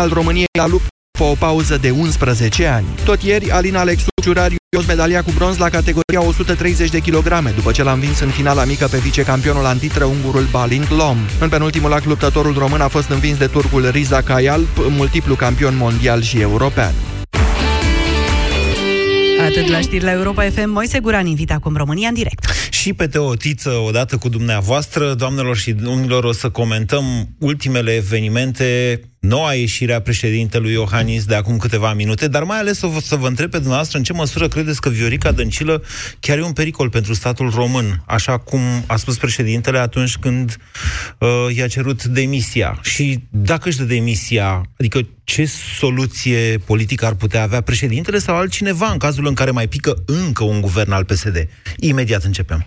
al României la luptă după o pauză de 11 ani. Tot ieri, Alina Alexu Ciurariu medalia cu bronz la categoria 130 de kilograme, după ce l-a învins în finala mică pe vicecampionul antitră ungurul Balint Lom. În penultimul act, luptătorul român a fost învins de turcul Riza Kayalp, multiplu campion mondial și european. Atât la știri la Europa FM, Moise Guran invita acum România în direct. Și pe Teotiță, odată cu dumneavoastră, doamnelor și domnilor, o să comentăm ultimele evenimente noua ieșire a președintelui Iohannis de acum câteva minute, dar mai ales o să vă întreb pe dumneavoastră în ce măsură credeți că Viorica Dăncilă chiar e un pericol pentru statul român, așa cum a spus președintele atunci când uh, i-a cerut demisia. Și dacă își dă demisia, adică ce soluție politică ar putea avea președintele sau altcineva în cazul în care mai pică încă un guvern al PSD? Imediat începem.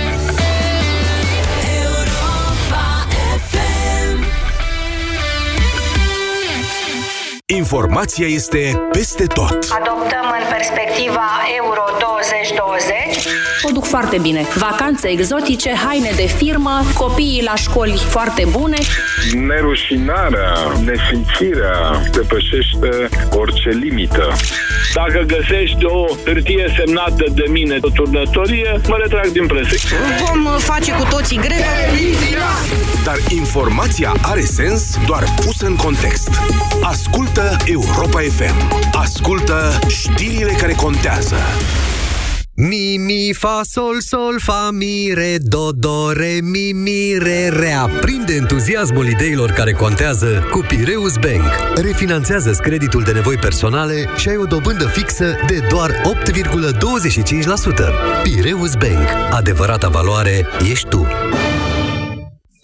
Informația este peste tot. Adoptăm în perspectiva Euro 2020. O duc foarte bine. Vacanțe exotice, haine de firmă, copiii la școli foarte bune. Nerușinarea, nesimțirea depășește orice limită. Dacă găsești o hârtie semnată de mine o turnătorie, mă retrag din presă. Vom face cu toții grevă. Dar informația are sens doar pusă în context. Ascultă Europa FM. Ascultă știrile care contează. Mi, mi, fa, sol, sol, fa, mi, re, do, do, re, mi, mi, re, re. Aprinde entuziasmul ideilor care contează cu Pireus Bank. Refinanțează creditul de nevoi personale și ai o dobândă fixă de doar 8,25%. Pireus Bank. Adevărata valoare ești tu.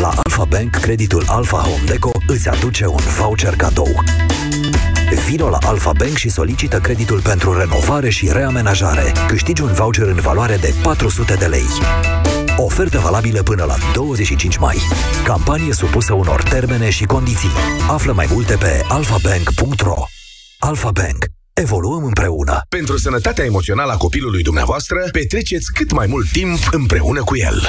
la Alfa Bank, creditul Alfa Home Deco îți aduce un voucher cadou. Vino la Alfa Bank și solicită creditul pentru renovare și reamenajare. Câștigi un voucher în valoare de 400 de lei. Ofertă valabilă până la 25 mai. Campanie supusă unor termene și condiții. Află mai multe pe alfabank.ro Alfa Bank. Evoluăm împreună. Pentru sănătatea emoțională a copilului dumneavoastră, petreceți cât mai mult timp împreună cu el.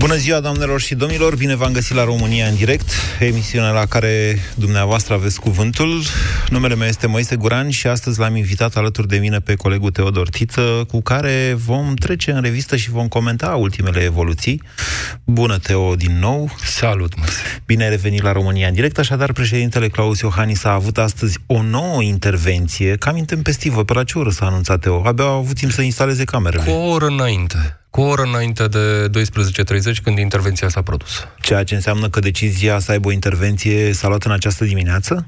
Bună ziua, doamnelor și domnilor! Bine v-am găsit la România în direct, emisiunea la care dumneavoastră aveți cuvântul. Numele meu este Moise Guran și astăzi l-am invitat alături de mine pe colegul Teodor Tiță, cu care vom trece în revistă și vom comenta ultimele evoluții. Bună, Teo, din nou! Salut, Moise! Bine ai revenit la România în direct, așadar președintele Claus Iohannis a avut astăzi o nouă intervenție, cam intempestivă, pe la ce oră s-a anunțat Teo? Abia au avut timp să instaleze camerele. Cu o oră înainte cu o oră înainte de 12.30, când intervenția s-a produs. Ceea ce înseamnă că decizia să aibă o intervenție s-a luat în această dimineață?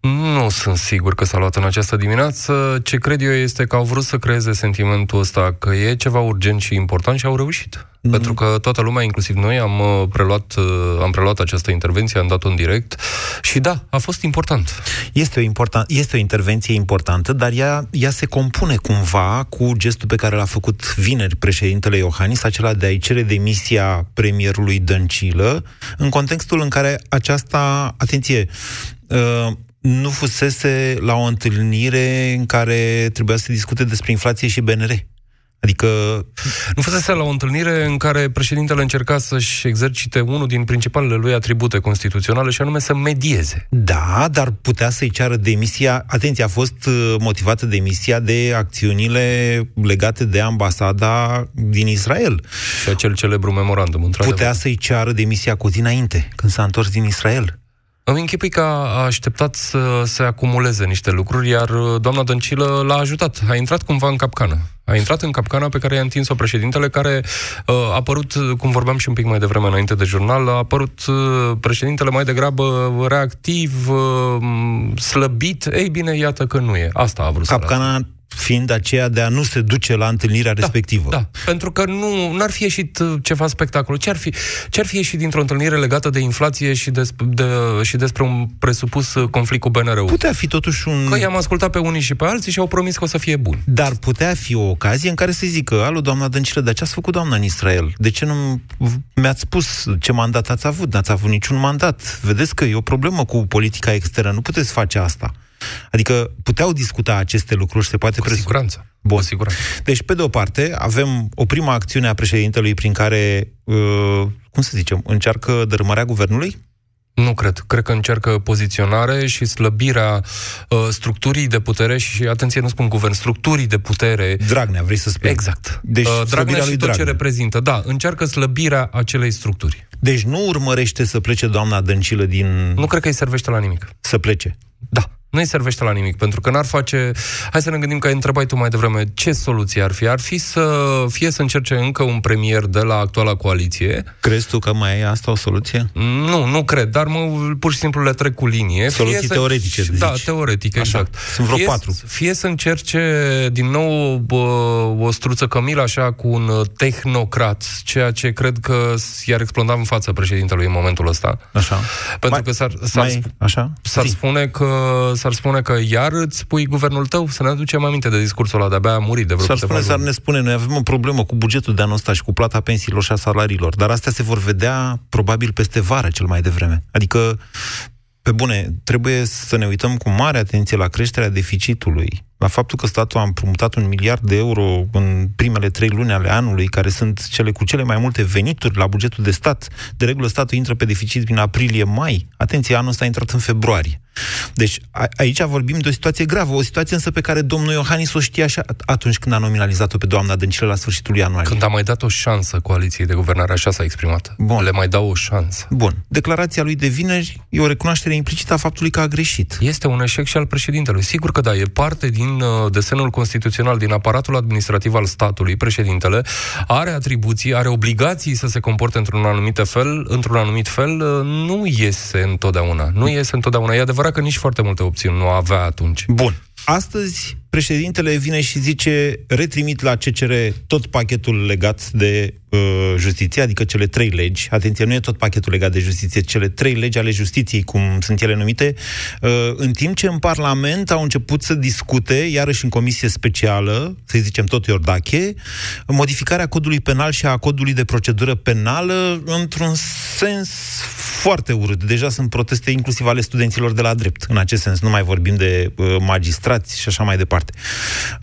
Nu sunt sigur că s-a luat în această dimineață. Ce cred eu este că au vrut să creeze sentimentul ăsta că e ceva urgent și important și au reușit. Mm. Pentru că toată lumea, inclusiv noi, am uh, preluat, uh, am preluat această intervenție, am dat-o în direct și da, a fost important. Este o, important, este o intervenție importantă, dar ea, ea se compune cumva cu gestul pe care l-a făcut vineri președintele Iohannis, acela de a-i cere demisia premierului Dăncilă, în contextul în care aceasta, atenție, uh, nu fusese la o întâlnire în care trebuia să discute despre inflație și BNR. Adică... Nu fusese la o întâlnire în care președintele încerca să-și exercite unul din principalele lui atribute constituționale și anume să medieze. Da, dar putea să-i ceară demisia. Atenție, a fost uh, motivată demisia de acțiunile legate de ambasada din Israel. Și acel celebru memorandum, Putea să-i ceară demisia cu zi înainte, când s-a întors din Israel. Îmi închipui că a așteptat să se acumuleze niște lucruri, iar uh, doamna Dăncilă l-a ajutat. A intrat cumva în capcană. A intrat în capcana pe care i-a întins-o președintele, care uh, a apărut, cum vorbeam și un pic mai devreme înainte de jurnal, a apărut uh, președintele mai degrabă reactiv, uh, slăbit. Ei bine, iată că nu e. Asta a vrut Capcana să fiind aceea de a nu se duce la întâlnirea da, respectivă. Da, pentru că nu ar fi ieșit uh, ceva spectacol. Ce ar fi, ce ar fi ieșit dintr-o întâlnire legată de inflație și, des, de, și despre un presupus uh, conflict cu BNR-ul? Putea fi totuși un... Că i-am ascultat pe unii și pe alții și au promis că o să fie bun. Dar putea fi o ocazie în care să zică, alo, doamna Dăncilă, dar ce ați făcut, doamna în Israel? De ce nu mi-ați spus ce mandat ați avut? N-ați avut niciun mandat. Vedeți că e o problemă cu politica externă. Nu puteți face asta. Adică puteau discuta aceste lucruri, se poate... Cu presu- siguranță. Bun. Cu siguranță. Deci, pe de o parte, avem o prima acțiune a președintelui prin care, uh, cum să zicem, încearcă dărâmarea guvernului? Nu cred. Cred că încearcă poziționare și slăbirea uh, structurii de putere și, atenție, nu spun guvern, structurii de putere. Dragnea, vrei să spui? Exact. Deci, uh, Dragnea și tot Dragnea. ce reprezintă. Da, încearcă slăbirea acelei structuri. Deci nu urmărește să plece doamna Dăncilă din... Nu cred că îi servește la nimic. Să plece? Da. Nu îi servește la nimic, pentru că n-ar face... Hai să ne gândim că ai întrebai tu mai devreme ce soluție ar fi. Ar fi să fie să încerce încă un premier de la actuala coaliție. Crezi tu că mai e asta o soluție? Nu, nu cred, dar mă, pur și simplu le trec cu linie. Soluții fie teoretice, să, zici. Da, teoretic, Așa. exact. Sunt vreo fie, patru. Fie să încerce din nou bă, o struță cămilă așa cu un uh, tehnocrat, ceea ce cred că i-ar exploda în fața președintelui în momentul ăsta. Așa. Pentru Mai- că s-ar, s-ar, mai- așa? s-ar, Zi. spune că, s-ar spune că iar îți pui guvernul tău, să ne aducem aminte de discursul ăla, de-abia a murit de vreo S-ar câteva spune, s-ar luni. ne spune, noi avem o problemă cu bugetul de anul ăsta și cu plata pensiilor și a salariilor, dar astea se vor vedea probabil peste vară cel mai devreme. Adică, pe bune, trebuie să ne uităm cu mare atenție la creșterea deficitului, la faptul că statul a împrumutat un miliard de euro în primele trei luni ale anului, care sunt cele cu cele mai multe venituri la bugetul de stat. De regulă, statul intră pe deficit din aprilie-mai. Atenție, anul ăsta a intrat în februarie. Deci, a, aici vorbim de o situație gravă, o situație însă pe care domnul Iohannis o știa și atunci când a nominalizat-o pe doamna Dăncilă la sfârșitul ianuarie. Când a mai dat o șansă coaliției de guvernare, așa s-a exprimat. Bun. Le mai dau o șansă. Bun. Declarația lui de vineri e o recunoaștere implicită a faptului că a greșit. Este un eșec și al președintelui. Sigur că da, e parte din uh, desenul constituțional, din aparatul administrativ al statului, președintele, are atribuții, are obligații să se comporte într-un anumit fel, într-un anumit fel, uh, nu iese întotdeauna. Nu iese întotdeauna. E adevărat că nici foarte multe opțiuni nu avea atunci. Bun. Astăzi, președintele vine și zice, retrimit la CCR tot pachetul legat de uh, justiție, adică cele trei legi. Atenție, nu e tot pachetul legat de justiție, cele trei legi ale justiției, cum sunt ele numite, uh, în timp ce în Parlament au început să discute, iarăși în comisie specială, să zicem tot Iordache, modificarea codului penal și a codului de procedură penală într-un sens foarte urât. Deja sunt proteste inclusiv ale studenților de la drept. În acest sens, nu mai vorbim de uh, magistrați și așa mai departe.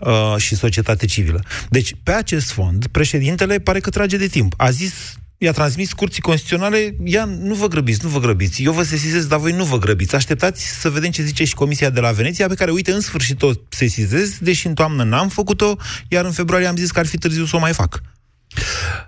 Uh, și societate civilă. Deci, pe acest fond, președintele pare că trage de timp. A zis i-a transmis curții constituționale, ia, nu vă grăbiți, nu vă grăbiți. Eu vă sesizez, dar voi nu vă grăbiți. Așteptați să vedem ce zice și Comisia de la Veneția, pe care, uite, în sfârșit o sesizez, deși în toamnă n-am făcut-o, iar în februarie am zis că ar fi târziu să o mai fac.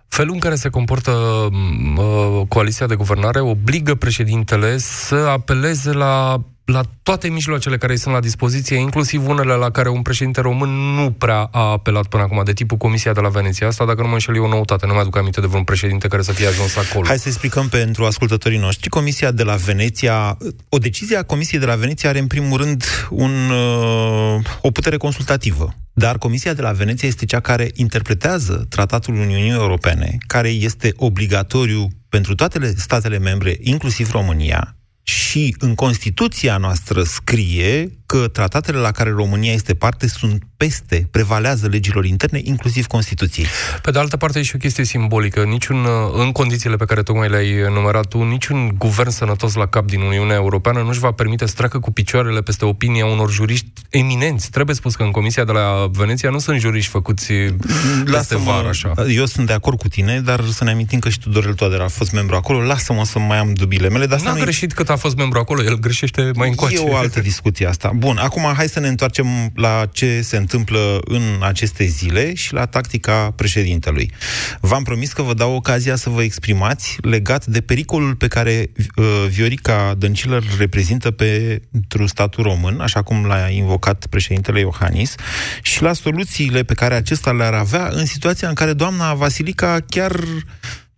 Felul în care se comportă uh, coaliția de guvernare obligă președintele să apeleze la la toate mijloacele care îi sunt la dispoziție, inclusiv unele la care un președinte român nu prea a apelat până acum, de tipul Comisia de la Veneția. Asta, dacă nu mă înșel, e o noutate. Nu mai aduc aminte de vreun președinte care să fie ajuns acolo. Hai să explicăm pentru ascultătorii noștri. Comisia de la Veneția, o decizie a Comisiei de la Veneția are în primul rând un, uh, o putere consultativă. Dar Comisia de la Veneția este cea care interpretează Tratatul Uniunii Europene, care este obligatoriu pentru toate statele membre, inclusiv România, și în Constituția noastră scrie că tratatele la care România este parte sunt peste, prevalează legilor interne, inclusiv Constituției. Pe de altă parte, e și o chestie simbolică. Niciun, în condițiile pe care tocmai le-ai enumerat tu, niciun guvern sănătos la cap din Uniunea Europeană nu-și va permite să treacă cu picioarele peste opinia unor juriști eminenți. Trebuie spus că în Comisia de la Veneția nu sunt juriști făcuți peste vară, așa. Eu sunt de acord cu tine, dar să ne amintim că și Tudorel Toader a fost membru acolo. Lasă-mă să mai am dubiile mele. Dar N-a greșit cât a fost membru membru acolo, el greșește mai încoace. E o altă discuție asta. Bun, acum hai să ne întoarcem la ce se întâmplă în aceste zile și la tactica președintelui. V-am promis că vă dau ocazia să vă exprimați legat de pericolul pe care uh, Viorica Dăncilă îl reprezintă pentru statul român, așa cum l-a invocat președintele Iohannis, și la soluțiile pe care acesta le-ar avea în situația în care doamna Vasilica chiar...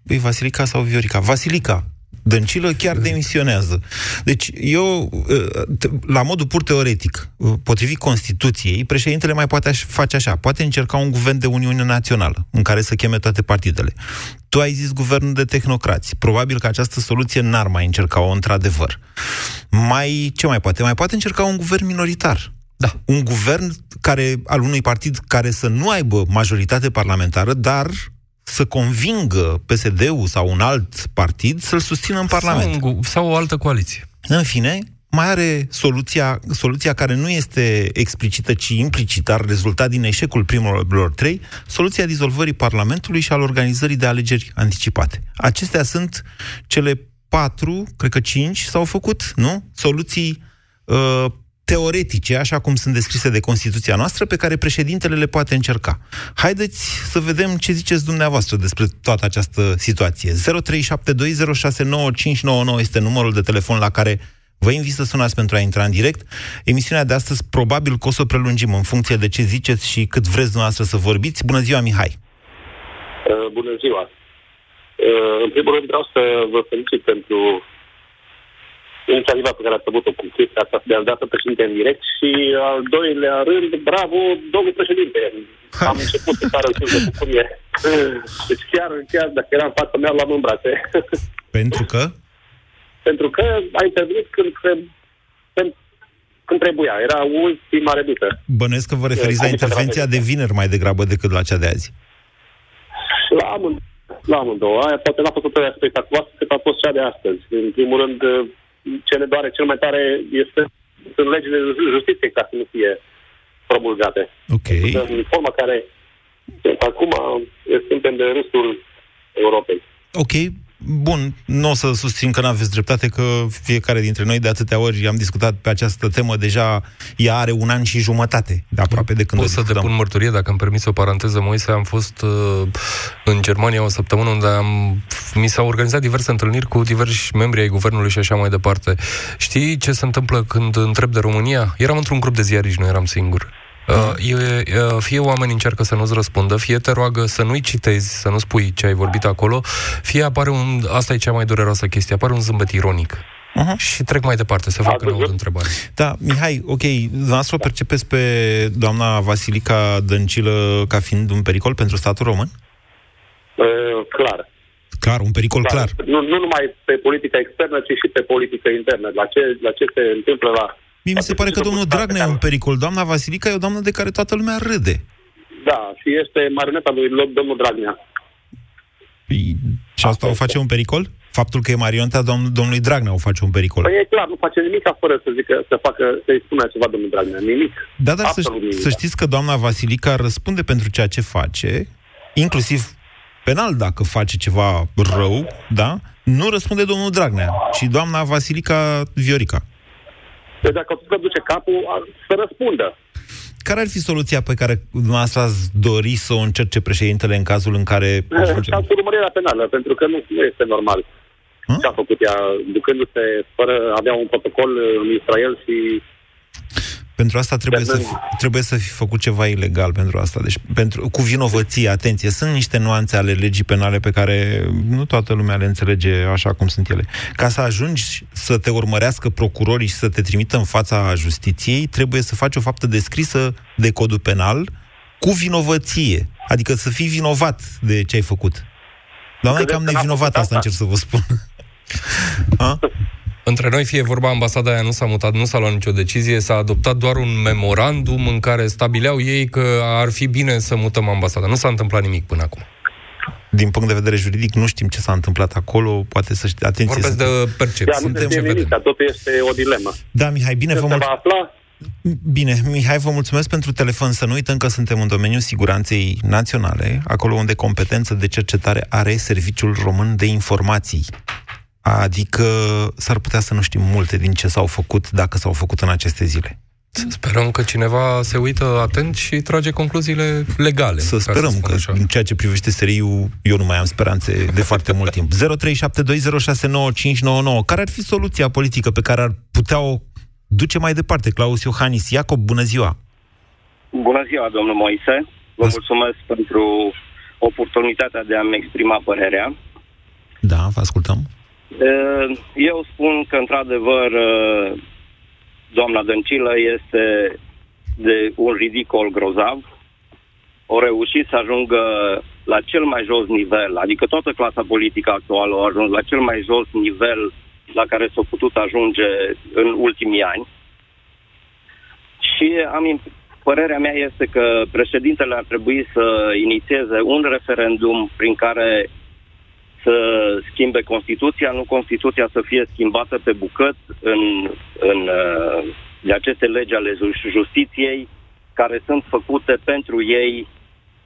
Păi, Vasilica sau Viorica? Vasilica Dăncilă chiar demisionează. Deci eu, uh, la modul pur teoretic, uh, potrivit Constituției, președintele mai poate face așa, poate încerca un guvern de Uniune Națională, în care să cheme toate partidele. Tu ai zis guvernul de tehnocrați. Probabil că această soluție n-ar mai încerca-o într-adevăr. Mai, ce mai poate? Mai poate încerca un guvern minoritar. Da. Un guvern care, al unui partid care să nu aibă majoritate parlamentară, dar să convingă PSD-ul sau un alt partid să-l susțină în Parlament. Sau, sau o altă coaliție. În fine, mai are soluția, soluția care nu este explicită, ci implicită, ar rezulta din eșecul primelor trei, soluția dizolvării Parlamentului și al organizării de alegeri anticipate. Acestea sunt cele patru, cred că cinci s-au făcut, nu? Soluții uh, teoretice, așa cum sunt descrise de Constituția noastră, pe care președintele le poate încerca. Haideți să vedem ce ziceți dumneavoastră despre toată această situație. 0372069599 este numărul de telefon la care vă invit să sunați pentru a intra în direct. Emisiunea de astăzi probabil că o să o prelungim în funcție de ce ziceți și cât vreți dumneavoastră să vorbiți. Bună ziua, Mihai! Uh, bună ziua! Uh, în primul rând vreau să vă felicit pentru inițiativa pe care ați avut-o cu chestia asta de a dată președinte în direct și al doilea rând, bravo, domnul președinte. Am început să sară în de bucurie. Deci chiar, chiar dacă era în fața mea, l-am în brațe. Pentru că? Pentru că a intervenit când, când, când trebuia. Era ultima redută. Bănuiesc că vă referiți la intervenția de vineri mai degrabă decât la cea de azi. La amândouă. La amândouă. Aia poate n-a fost o spectaculoasă cât a fost cea de astăzi. În primul rând, ce ne doare cel mai tare este, sunt legile de justiție ca să nu fie promulgate. Ok. În forma care acum suntem de râstul Europei. Ok, Bun, nu o să susțin că nu aveți dreptate, că fiecare dintre noi de atâtea ori am discutat pe această temă, deja ea are un an și jumătate de aproape de când Pot să depun mărturie, dacă îmi permis o paranteză, Moise, am fost uh, în Germania o săptămână unde am, mi s-au organizat diverse întâlniri cu diversi membri ai guvernului și așa mai departe. Știi ce se întâmplă când întreb de România? Eram într-un grup de ziariști, nu eram singur. Uh, e, uh, fie oamenii încearcă să nu-ți răspundă, fie te roagă să nu-i citezi, să nu spui ce ai vorbit acolo, fie apare un... Asta e cea mai dureroasă chestie, apare un zâmbet ironic. Uh-huh. Și trec mai departe, să fac o întrebare. Da, Mihai, ok, dumneavoastră o percepeți pe doamna Vasilica Dăncilă ca fiind un pericol pentru statul român? Uh, clar. Clar, un pericol clar. clar. Nu, nu numai pe politica externă, ci și pe politica internă. La ce, la ce se întâmplă la Mie mi se pare că domnul Dragnea e un pericol. Doamna Vasilica e o doamnă de care toată lumea râde. Da, și este marioneta lui domnul Dragnea. Păi, și asta o face un pericol? Faptul că e marioneta domn- domnului Dragnea o face un pericol. Păi e clar, nu face nimic fără să zică, să facă, să-i spună ceva domnul Dragnea. Nimic. Da, dar să, nimic. să știți că doamna Vasilica răspunde pentru ceea ce face, inclusiv penal dacă face ceva rău, da? Nu răspunde domnul Dragnea, ci doamna Vasilica Viorica. Deci dacă tot duce capul, să răspundă. Care ar fi soluția pe care dumneavoastră ați dori să o încerce președintele în cazul în care... Ca cu urmărirea penală, pentru că nu, nu este normal ce a făcut ea, ducându-se fără a avea un protocol în Israel și pentru asta trebuie să, fi, trebuie să fi făcut ceva ilegal pentru asta. Deci, pentru, cu vinovăție, atenție, sunt niște nuanțe ale legii penale pe care nu toată lumea le înțelege așa cum sunt ele. Ca să ajungi să te urmărească procurorii și să te trimită în fața justiției, trebuie să faci o faptă descrisă de codul penal cu vinovăție. Adică să fii vinovat de ce ai făcut. Doamne, cam nevinovat asta încerc să vă spun. Între noi, fie vorba, ambasada aia nu s-a mutat, nu s-a luat nicio decizie, s-a adoptat doar un memorandum în care stabileau ei că ar fi bine să mutăm ambasada. Nu s-a întâmplat nimic până acum. Din punct de vedere juridic, nu știm ce s-a întâmplat acolo, poate să știți. Atenție, Vorbesc suntem... de percepție. Da, Suntem și vedem. Totul este o dilemă. Da, Mihai, bine vă mulțumesc. Bine, Mihai, vă mulțumesc pentru telefon. Să nu uităm că suntem în domeniul siguranței naționale, acolo unde competență de cercetare are Serviciul Român de Informații. Adică s-ar putea să nu știm multe din ce s-au făcut, dacă s-au făcut în aceste zile. Să sperăm că cineva se uită atent și trage concluziile legale. Să sperăm să că așa. în ceea ce privește SRI-ul, eu nu mai am speranțe de foarte mult timp. 0372069599. Care ar fi soluția politică pe care ar putea o duce mai departe? Claus Iohannis Iacob, bună ziua! Bună ziua, domnul Moise. Vă mulțumesc pentru oportunitatea de a-mi exprima părerea. Da, vă ascultăm. Eu spun că, într-adevăr, doamna Dăncilă este de un ridicol grozav. O reușit să ajungă la cel mai jos nivel, adică toată clasa politică actuală a ajuns la cel mai jos nivel la care s-a putut ajunge în ultimii ani. Și am, părerea mea este că președintele ar trebui să inițieze un referendum prin care să schimbe Constituția, nu Constituția să fie schimbată pe bucăți în, în, de aceste legi ale justiției care sunt făcute pentru ei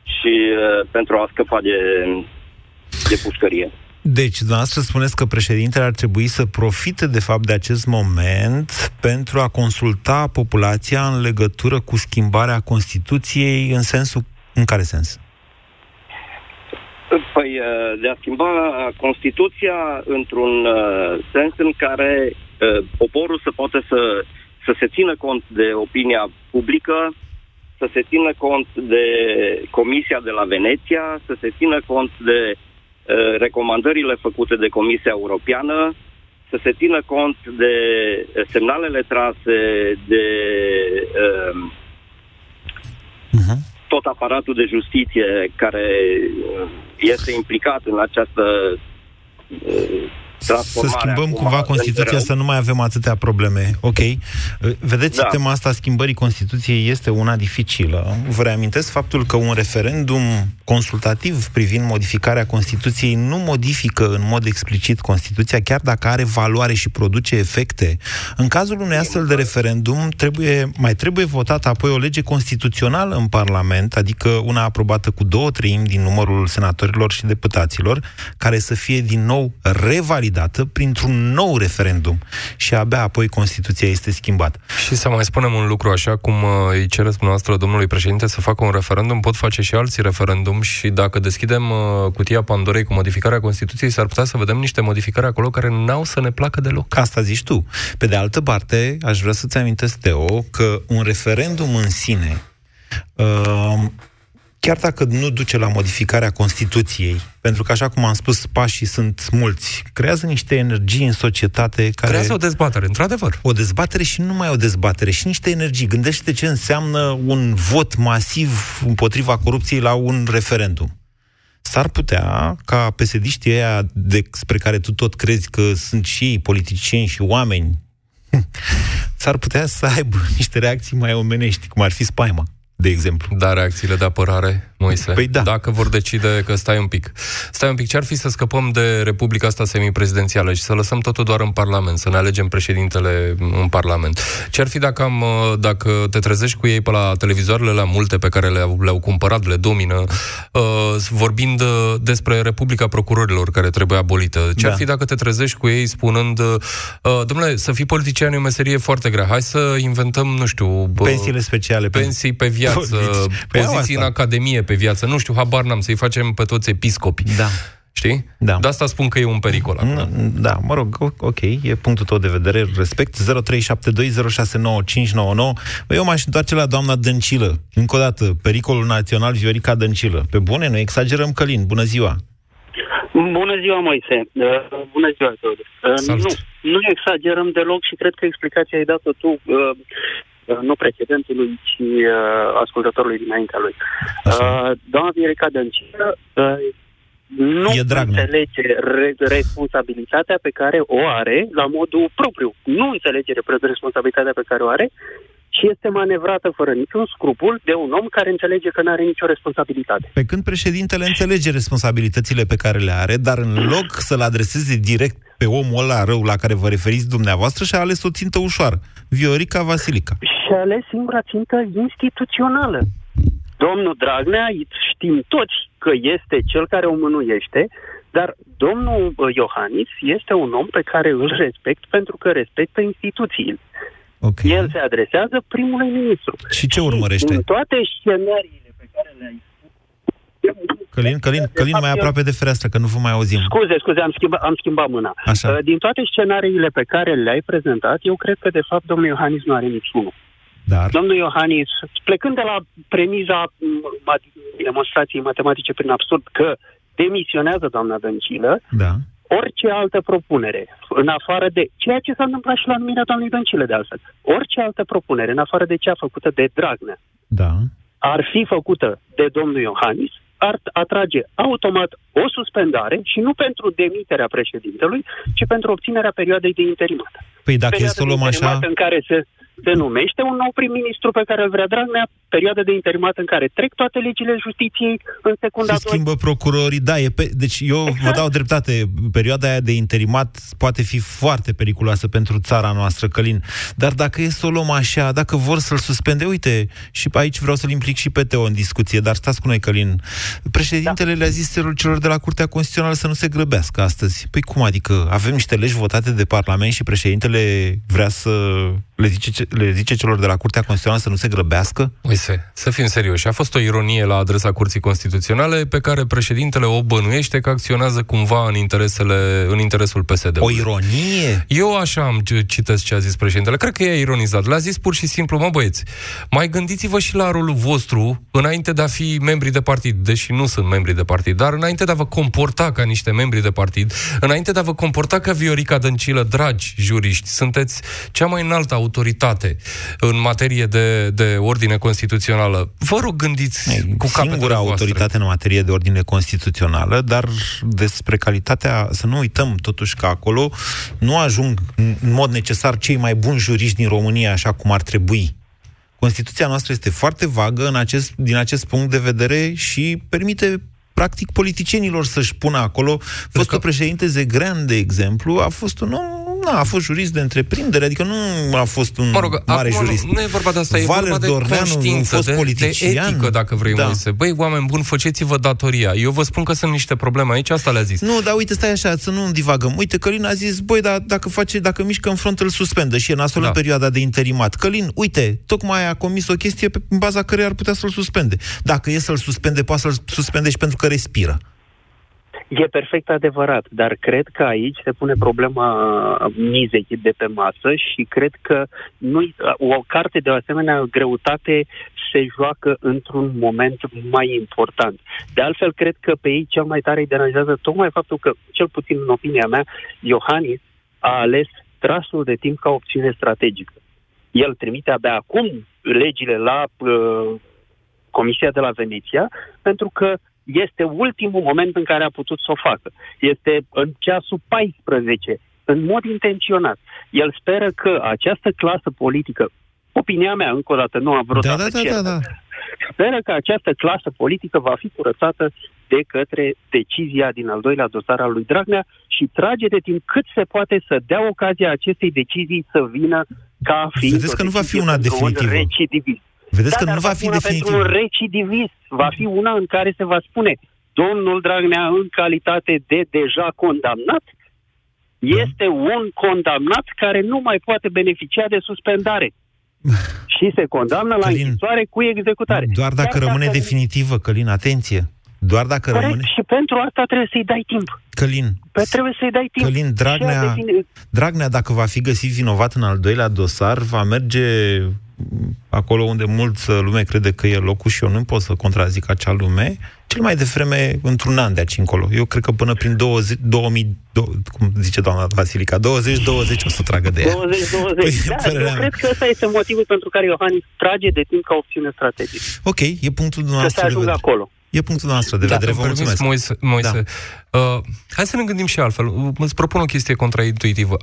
și uh, pentru a scăpa de, de pușcărie. Deci, dumneavoastră spuneți că președintele ar trebui să profite, de fapt, de acest moment pentru a consulta populația în legătură cu schimbarea Constituției în sensul... În care sens? Păi, de a schimba Constituția într-un sens în care poporul să poate să, să se țină cont de opinia publică, să se țină cont de Comisia de la Veneția, să se țină cont de recomandările făcute de Comisia Europeană, să se țină cont de semnalele trase de uh, uh-huh. Tot aparatul de justiție care este implicat în această uh, să schimbăm cumva Constituția să nu mai avem atâtea probleme. Ok. Vedeți, da. tema asta schimbării Constituției este una dificilă. Vă reamintesc faptul că un referendum consultativ privind modificarea Constituției nu modifică în mod explicit Constituția, chiar dacă are valoare și produce efecte. În cazul unui astfel de referendum, trebuie, mai trebuie votată apoi o lege constituțională în Parlament, adică una aprobată cu două treimi din numărul senatorilor și deputaților, care să fie din nou revalidată validată printr-un nou referendum și abia apoi Constituția este schimbată. Și să mai spunem un lucru așa, cum uh, îi cereți dumneavoastră domnului președinte să facă un referendum, pot face și alții referendum și dacă deschidem uh, cutia Pandorei cu modificarea Constituției, s-ar putea să vedem niște modificări acolo care n-au să ne placă deloc. Asta zici tu. Pe de altă parte, aș vrea să-ți amintesc, Teo, că un referendum în sine uh, chiar dacă nu duce la modificarea Constituției, pentru că, așa cum am spus, pașii sunt mulți, creează niște energii în societate care... Creează o dezbatere, într-adevăr. O dezbatere și nu numai o dezbatere, și niște energii. Gândește ce înseamnă un vot masiv împotriva corupției la un referendum. S-ar putea ca pesediștii ăia despre care tu tot crezi că sunt și ei politicieni și oameni, s-ar putea să aibă niște reacții mai omenești, cum ar fi spaima de exemplu. Da, reacțiile de apărare, Moise. Păi da. Dacă vor decide că stai un pic. Stai un pic, ce-ar fi să scăpăm de Republica asta semiprezidențială și să lăsăm totul doar în Parlament, să ne alegem președintele în Parlament? Ce-ar fi dacă, am, dacă te trezești cu ei pe la televizoarele la multe pe care le-au, le-au cumpărat, le domină, uh, vorbind uh, despre Republica Procurorilor care trebuie abolită? Ce-ar da. fi dacă te trezești cu ei spunând, uh, domnule, să fii politician e o meserie foarte grea, hai să inventăm, nu știu... Pensiile speciale. Pensii pe viață viață, păi poziții în academie pe viață, nu știu, habar n-am, să-i facem pe toți episcopi. Da. Știi? Da. De asta spun că e un pericol acum. Mm, da, mă rog, ok, e punctul tău de vedere, respect. 0372069599. Eu m-aș întoarce la doamna Dăncilă. Încă o dată, pericolul național Viorica Dăncilă. Pe bune, nu exagerăm, Călin. Bună ziua! Bună ziua, Moise. Uh, bună ziua, Teodor. Uh, nu, nu exagerăm deloc și cred că explicația ai dat-o tu. Uh, Uh, nu precedentului, ci uh, ascultătorului dinaintea lui. Uh, doamna Viorica Dăncilă uh, nu înțelege re- responsabilitatea pe care o are la modul propriu. Nu înțelege responsabilitatea pe care o are și este manevrată fără niciun scrupul de un om care înțelege că nu are nicio responsabilitate. Pe când președintele înțelege responsabilitățile pe care le are, dar în loc să-l adreseze direct pe omul ăla rău la care vă referiți dumneavoastră, și-a ales o țintă ușoară, Viorica Vasilica. Și-a ales singura țintă instituțională. Domnul Dragnea, știm toți, că este cel care o mânuiește, dar domnul uh, Iohannis este un om pe care îl respect pentru că respectă instituțiile. Okay. El se adresează primului ministru. Și ce urmărește? În toate scenariile pe care le-ai Călin, Călin, Călin, mai aproape de fereastră, că nu vă mai auzim. Scuze, scuze, am schimbat, am schimbat mâna. Așa. Uh, Din toate scenariile pe care le-ai prezentat, eu cred că, de fapt, domnul Iohannis nu are niciunul. Dar? Domnul Iohannis, plecând de la premiza m, mat- demonstrației matematice prin absurd că demisionează doamna Dăncilă, Da. orice altă propunere, în afară de ceea ce s-a întâmplat și la numirea doamnei Dăncilă, de altfel, orice altă propunere, în afară de cea făcută de Dragnea, Da. ar fi făcută de domnul Iohannis, ar atrage automat o suspendare și nu pentru demiterea președintelui, ci pentru obținerea perioadei de interimat. Păi dacă e Perioada să o luăm de așa... interimat în care se, se numește un nou prim-ministru pe care îl vrea Dragnea, perioada de interimat în care trec toate legile justiției în secunda Se schimbă procurorii, da, e pe... deci eu Exact. vă dau dreptate, perioada aia de interimat poate fi foarte periculoasă pentru țara noastră, Călin, dar dacă e să o luăm așa, dacă vor să-l suspende, uite, și pe aici vreau să-l implic și pe Teo în discuție, dar stați cu noi, Călin, președintele le-a zis celor celor de la Curtea Constituțională să nu se grăbească astăzi. Păi cum adică? Avem niște legi votate de Parlament și președintele vrea să le zice, le zice celor de la Curtea Constituțională să nu se grăbească? Uite, să fim serioși. A fost o ironie la adresa Curții Constituționale pe care președintele o bănuiește că acționează cumva în, interesele, în interesul PSD-ului. O ironie? Eu așa am c- citesc ce a zis președintele. Cred că e ironizat. Le-a zis pur și simplu, mă băieți, mai gândiți-vă și la rolul vostru înainte de a fi membri de partid, deși nu sunt membri de partid, dar înainte de a vă comporta ca niște membri de partid, înainte de a vă comporta ca Viorica Dăncilă, dragi juriști, sunteți cea mai înaltă autoritate în materie de, de ordine constituțională. Vă rog, gândiți cu capetele singura voastre. autoritate în materie de ordine constituțională, dar despre calitatea, să nu uităm totuși că acolo nu ajung în în mod necesar cei mai buni juriști din România așa cum ar trebui. Constituția noastră este foarte vagă în acest, din acest punct de vedere și permite practic politicienilor să-și pună acolo. Fostul președinte Zegrean, de exemplu, a fost un om na, a fost jurist de întreprindere, adică nu a fost un Mă rog, mare acum jurist. nu, nu e vorba de asta, e Valer vorba de Dorneanu, un conștiință, fost de, de politician. etică, dacă vrei, Da. da. Moise. Băi, oameni buni, faceți-vă datoria. Eu vă spun că sunt niște probleme aici, asta le-a zis. Nu, dar uite, stai așa, să nu divagăm. Uite, Călin a zis, băi, dar dacă face, dacă mișcă în front, îl suspendă și e nasol da. în perioada de interimat. Călin, uite, tocmai a comis o chestie pe în baza căreia ar putea să-l suspende. Dacă e să-l suspende, poate să-l suspende și pentru că respiră. E perfect adevărat, dar cred că aici se pune problema mizei de pe masă și cred că nu o carte de o asemenea greutate se joacă într-un moment mai important. De altfel, cred că pe ei cel mai tare îi deranjează tocmai faptul că, cel puțin în opinia mea, Iohannis a ales trasul de timp ca opțiune strategică. El trimite abia acum legile la uh, Comisia de la Veneția, pentru că este ultimul moment în care a putut să o facă. Este în ceasul 14, în mod intenționat. El speră că această clasă politică, opinia mea, încă o dată, nu am vrut Da, să da, da, da, da. speră că această clasă politică va fi curățată de către decizia din al doilea dosar al lui Dragnea și trage de timp cât se poate să dea ocazia acestei decizii să vină ca fiind Vedeți o că nu va fi decizie una pentru un definitivă. Recidivist. Vedeți da, că dar nu va fi una definitivă. pentru un recidivist. Va fi una în care se va spune domnul Dragnea în calitate de deja condamnat este un condamnat care nu mai poate beneficia de suspendare. și se condamnă la Călin, închisoare cu executare. Doar dacă Chiar rămâne dacă- definitivă, Călin, atenție. Doar dacă Corect, rămâne... și pentru asta trebuie să-i dai timp. Călin, Pe trebuie să-i dai timp. Călin, Și a Dragnea, defini- Dragnea, dacă va fi găsit vinovat în al doilea dosar, va merge m, acolo unde multă lume crede că e locul și eu nu pot să contrazic acea lume, cel mai devreme într-un an de aici încolo. Eu cred că până prin 20, 2000, do- cum zice doamna Vasilica, 20-20 o să tragă de ea. 20-20. Păi, da, părerea eu mea. cred că ăsta este motivul pentru care Iohannis trage de timp ca opțiune strategică. Ok, e punctul Să se dumneavoastră de ajungă vedere. acolo. E punctul nostru de Dacă vedere, vă îmi permiți, mulțumesc. Moise, Moise uh, hai să ne gândim și altfel. Îți propun o chestie contraintuitivă.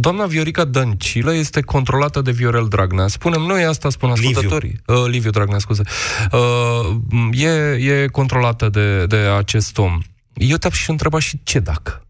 Doamna Viorica Dăncilă este controlată de Viorel Dragnea. Spunem noi asta, spun ascultătorii. Uh, Liviu Dragnea, scuze. Uh, e, e controlată de, de acest om. Eu te-am și întrebat și ce dacă?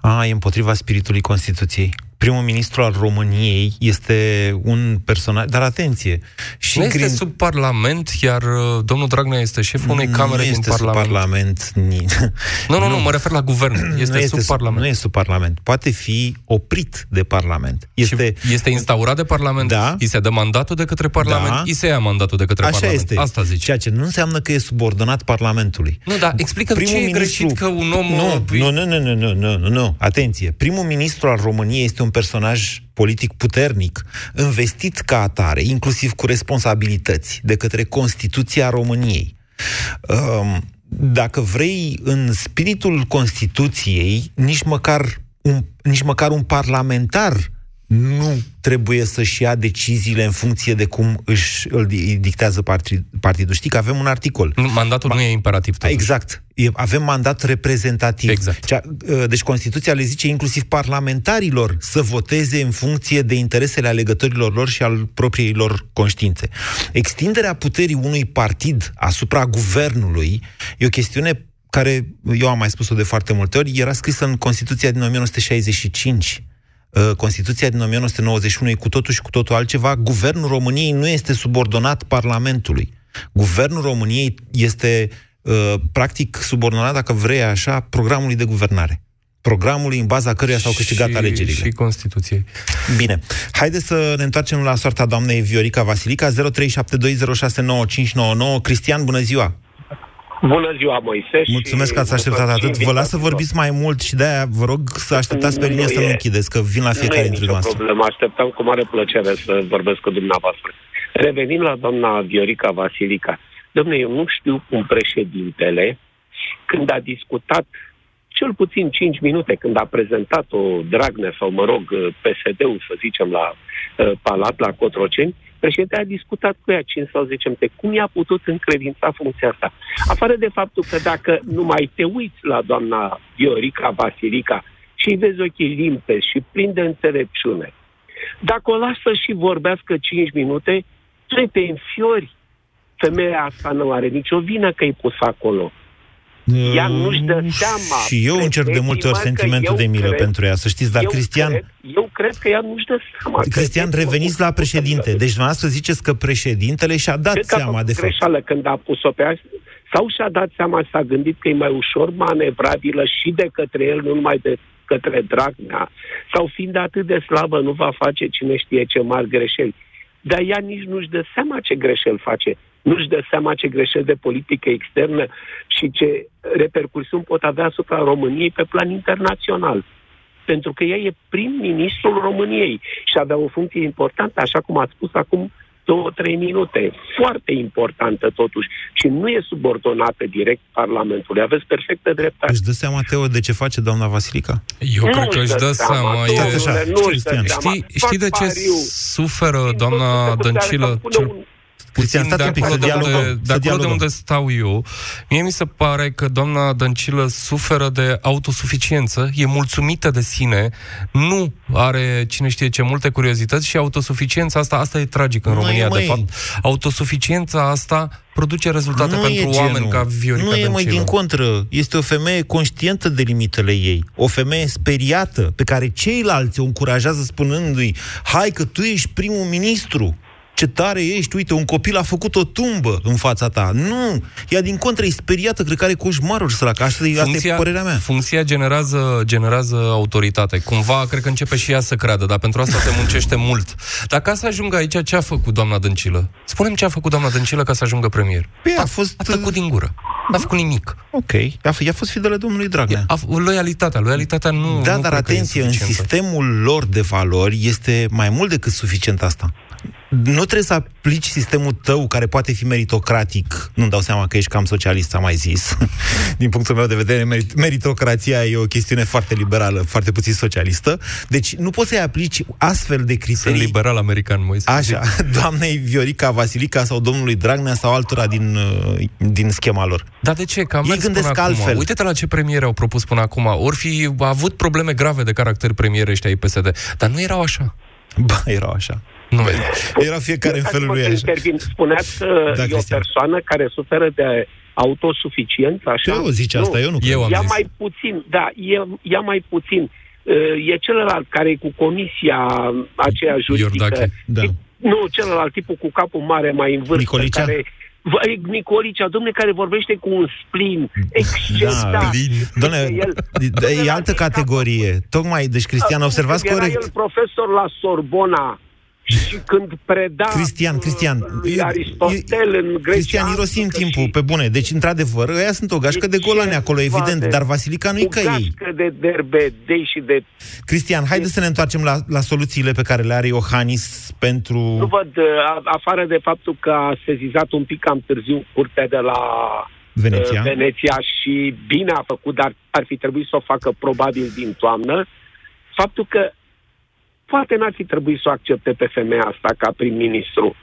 A, e împotriva spiritului Constituției. Primul ministru al României este un personaj... Dar atenție! Și nu este Green... sub Parlament, iar uh, domnul Dragnea este șeful unei camere nu din este Parlament. Sub parlament ni... nu, nu, nu, mă refer la guvern. Este, nu este sub, sub Parlament. Nu este sub Parlament. Poate fi oprit de Parlament. Este, și este instaurat de Parlament, da? îi se dă mandatul de către Parlament, da? îi se ia mandatul de către Așa Parlament. este. Asta zice. Ceea ce nu înseamnă că e subordonat Parlamentului. Nu, dar explică Primul ce e ministru... greșit că un om... Nu, nu, nu, nu, nu, nu, nu, nu. Atenție. Primul ministru al României este un personaj politic puternic, investit ca atare, inclusiv cu responsabilități, de către Constituția României. Um, dacă vrei, în spiritul Constituției, nici măcar un, nici măcar un parlamentar nu trebuie să-și ia deciziile în funcție de cum își îl dictează partid, partidul. Știi că avem un articol. Mandatul Ma- nu e imperativ. Totuși. Exact. E, avem mandat reprezentativ. Exact. Cea, ă, deci Constituția le zice inclusiv parlamentarilor să voteze în funcție de interesele alegătorilor lor și al propriilor conștiințe. Extinderea puterii unui partid asupra guvernului e o chestiune care, eu am mai spus-o de foarte multe ori, era scrisă în Constituția din 1965 Constituția din 1991 e cu totul și cu totul altceva. Guvernul României nu este subordonat Parlamentului. Guvernul României este practic subordonat, dacă vrei așa, programului de guvernare programului în baza căruia s-au câștigat și, alegerile. Și Constituției. Bine. Haideți să ne întoarcem la soarta doamnei Viorica Vasilica, 0372069599. Cristian, bună ziua! Bună ziua, Moise. Mulțumesc că ați așteptat atât. Vă las să vorbiți mai mult și de-aia vă rog să așteptați pe linie să nu închideți, că vin la fiecare dintre noastre. Nu problemă, așteptam cu mare plăcere să vorbesc cu dumneavoastră. Revenim la doamna Viorica Vasilica. Domnule, eu nu știu cum președintele, când a discutat cel puțin 5 minute, când a prezentat-o Dragnea sau, mă rog, PSD-ul, să zicem, la uh, Palat, la Cotroceni, Președintele a discutat cu ea 5 sau 10 minute. Cum i-a putut încredința funcția asta? Afară de faptul că dacă nu mai te uiți la doamna Viorica Vasilica și îi vezi ochii limpezi și plin de înțelepciune, dacă o lasă și vorbească 5 minute, tu te înfiori. Femeia asta nu are nicio vină că e pus acolo. Ea nu-și dă seama. Și eu încerc de multe ori sentimentul de milă cred, pentru ea, să știți, dar eu Cristian... Cred, eu cred că ea nu-și dă seama. Cristian, reveniți la președinte. Deci dumneavoastră ziceți că președintele și-a dat cred seama de fapt. greșeală când a pus-o pe aia, sau și-a dat seama și s-a gândit că e mai ușor manevrabilă și de către el, nu numai de către Dragnea, sau fiind atât de slabă, nu va face cine știe ce mari greșeli. Dar ea nici nu-și dă seama ce greșeli face nu-și dă seama ce greșeli de politică externă și ce repercursiuni pot avea asupra României pe plan internațional. Pentru că ea e prim-ministrul României și avea o funcție importantă, așa cum ați spus acum două, trei minute. Foarte importantă, totuși. Și nu e subordonată direct Parlamentului. Aveți perfectă dreptate. Își dă seama, Teo, de ce face doamna Vasilica? Eu nu cred că își dă seama. seama. E... Așa, nu știi, știi de ce suferă doamna Dăncilă? Cel... Cristian, stați un pic, să dialogăm. De, de acolo de unde stau eu, mie mi se pare că doamna Dăncilă suferă de autosuficiență, e mulțumită de sine, nu are cine știe ce multe curiozități și autosuficiența asta, asta e tragic în nu România, e, de fapt. Autosuficiența asta produce rezultate nu pentru oameni genul. ca Viorica Nu e mai din contră. Este o femeie conștientă de limitele ei. O femeie speriată, pe care ceilalți o încurajează spunându-i hai că tu ești primul ministru ce tare ești, uite, un copil a făcut o tumbă în fața ta. Nu, ea din contră e speriată, cred că are coșmaruri săracă. Asta, funcția, asta e părerea mea. Funcția generează, generează autoritate. Cumva, cred că începe și ea să creadă, dar pentru asta se muncește mult. Dar ca să ajungă aici, ce a făcut doamna Dăncilă? Spunem ce a făcut doamna Dăncilă ca să ajungă premier. Păi a, a fost... A tăcut din gură. N-a făcut nimic. Ok. A, f- a fost fidelă domnului Dragnea. A, loialitatea. Loialitatea nu Da, nu dar atenție, în sistemul lor de valori este mai mult decât suficient asta nu trebuie să aplici sistemul tău, care poate fi meritocratic. Nu-mi dau seama că ești cam socialist, am mai zis. Din punctul meu de vedere, merit- meritocrația e o chestiune foarte liberală, foarte puțin socialistă. Deci nu poți să-i aplici astfel de criterii. Sunt liberal american, Moise. Așa, doamnei Viorica Vasilica sau domnului Dragnea sau altora din, uh, din schema lor. Dar de ce? Că am Ei gândesc până altfel. Acum. Uite-te la ce premiere au propus până acum. Ori fi avut probleme grave de caracter premiere ăștia ai PSD. Dar nu erau așa. Ba, erau așa. Nu, era fiecare în felul lui așa. Intervin. Spuneați că Da, e o Cristian. persoană care suferă de autosuficiență, așa? Eu zic asta, eu nu Eu am Ia zis. mai puțin, da, ia, ia mai puțin. uh, e celălalt care e cu comisia aceea juridică. Iordache, da. Nu, celălalt tipul cu capul mare mai în vârstă. Nicolicea? Care, Vai, Nicolicea, domne, care vorbește cu un splin excedat. Da, Doamne, El- e altă categorie. Tocmai, deci Cristian, observați Era corect. el profesor la Sorbona și când preda Cristian, Cristian, lui Aristotel în Grecia... Cristian, irosim timpul, pe bune. Deci, într-adevăr, ăia sunt o gașcă de golani acolo, evident, dar Vasilica nu-i cu ca ei. gașcă de derbedei și de... Cristian, haideți să ne întoarcem la, la soluțiile pe care le are Iohannis pentru... Nu văd, uh, a- afară de faptul că a sezizat un pic cam târziu curtea de la Veneția. uh, Veneția și bine a făcut, dar ar fi trebuit să o facă probabil din toamnă, faptul că poate n-ar fi trebuit să o accepte pe femeia asta ca prim-ministru.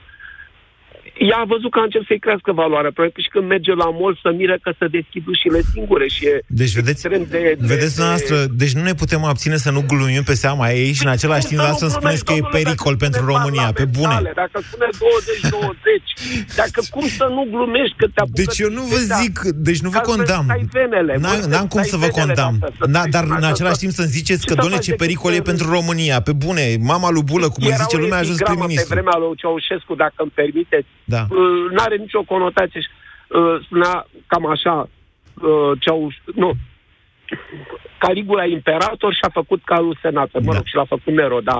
Ea a văzut că a început să-i crească valoarea proiectului și când merge la mol să miră că să deschid ușile singure și e Deci, vedeți, extrem de... de vedeți noastră, deci nu ne putem abține să nu glumim pe seama ei și în același timp lasă să spuneți că e pericol pentru România, pe bune. Dacă spune 20-20, dacă cum să nu glumești că te apucă Deci eu nu vă de- zic, deci nu vă Ca să condamn. stai venele, N-am, bă, n-am cum stai să vă venele, condamn. dacă să Da, stai dar în dacă același să- timp să-mi ziceți Ce că, să doamne, faci ce decât pericol e să- pentru România. Pe bune, mama lui Bulă, cum îi Era zice o lumea, a ajuns epigramă prim-ministru. pe vremea lui Ceaușescu, dacă îmi permiteți. Da. Uh, N-are nicio conotație. și, uh, Spunea cam așa, uh, Ceauș... Nu. Caligula imperator și-a făcut calul senator. Mă Da. rog, și l-a făcut Nero, dar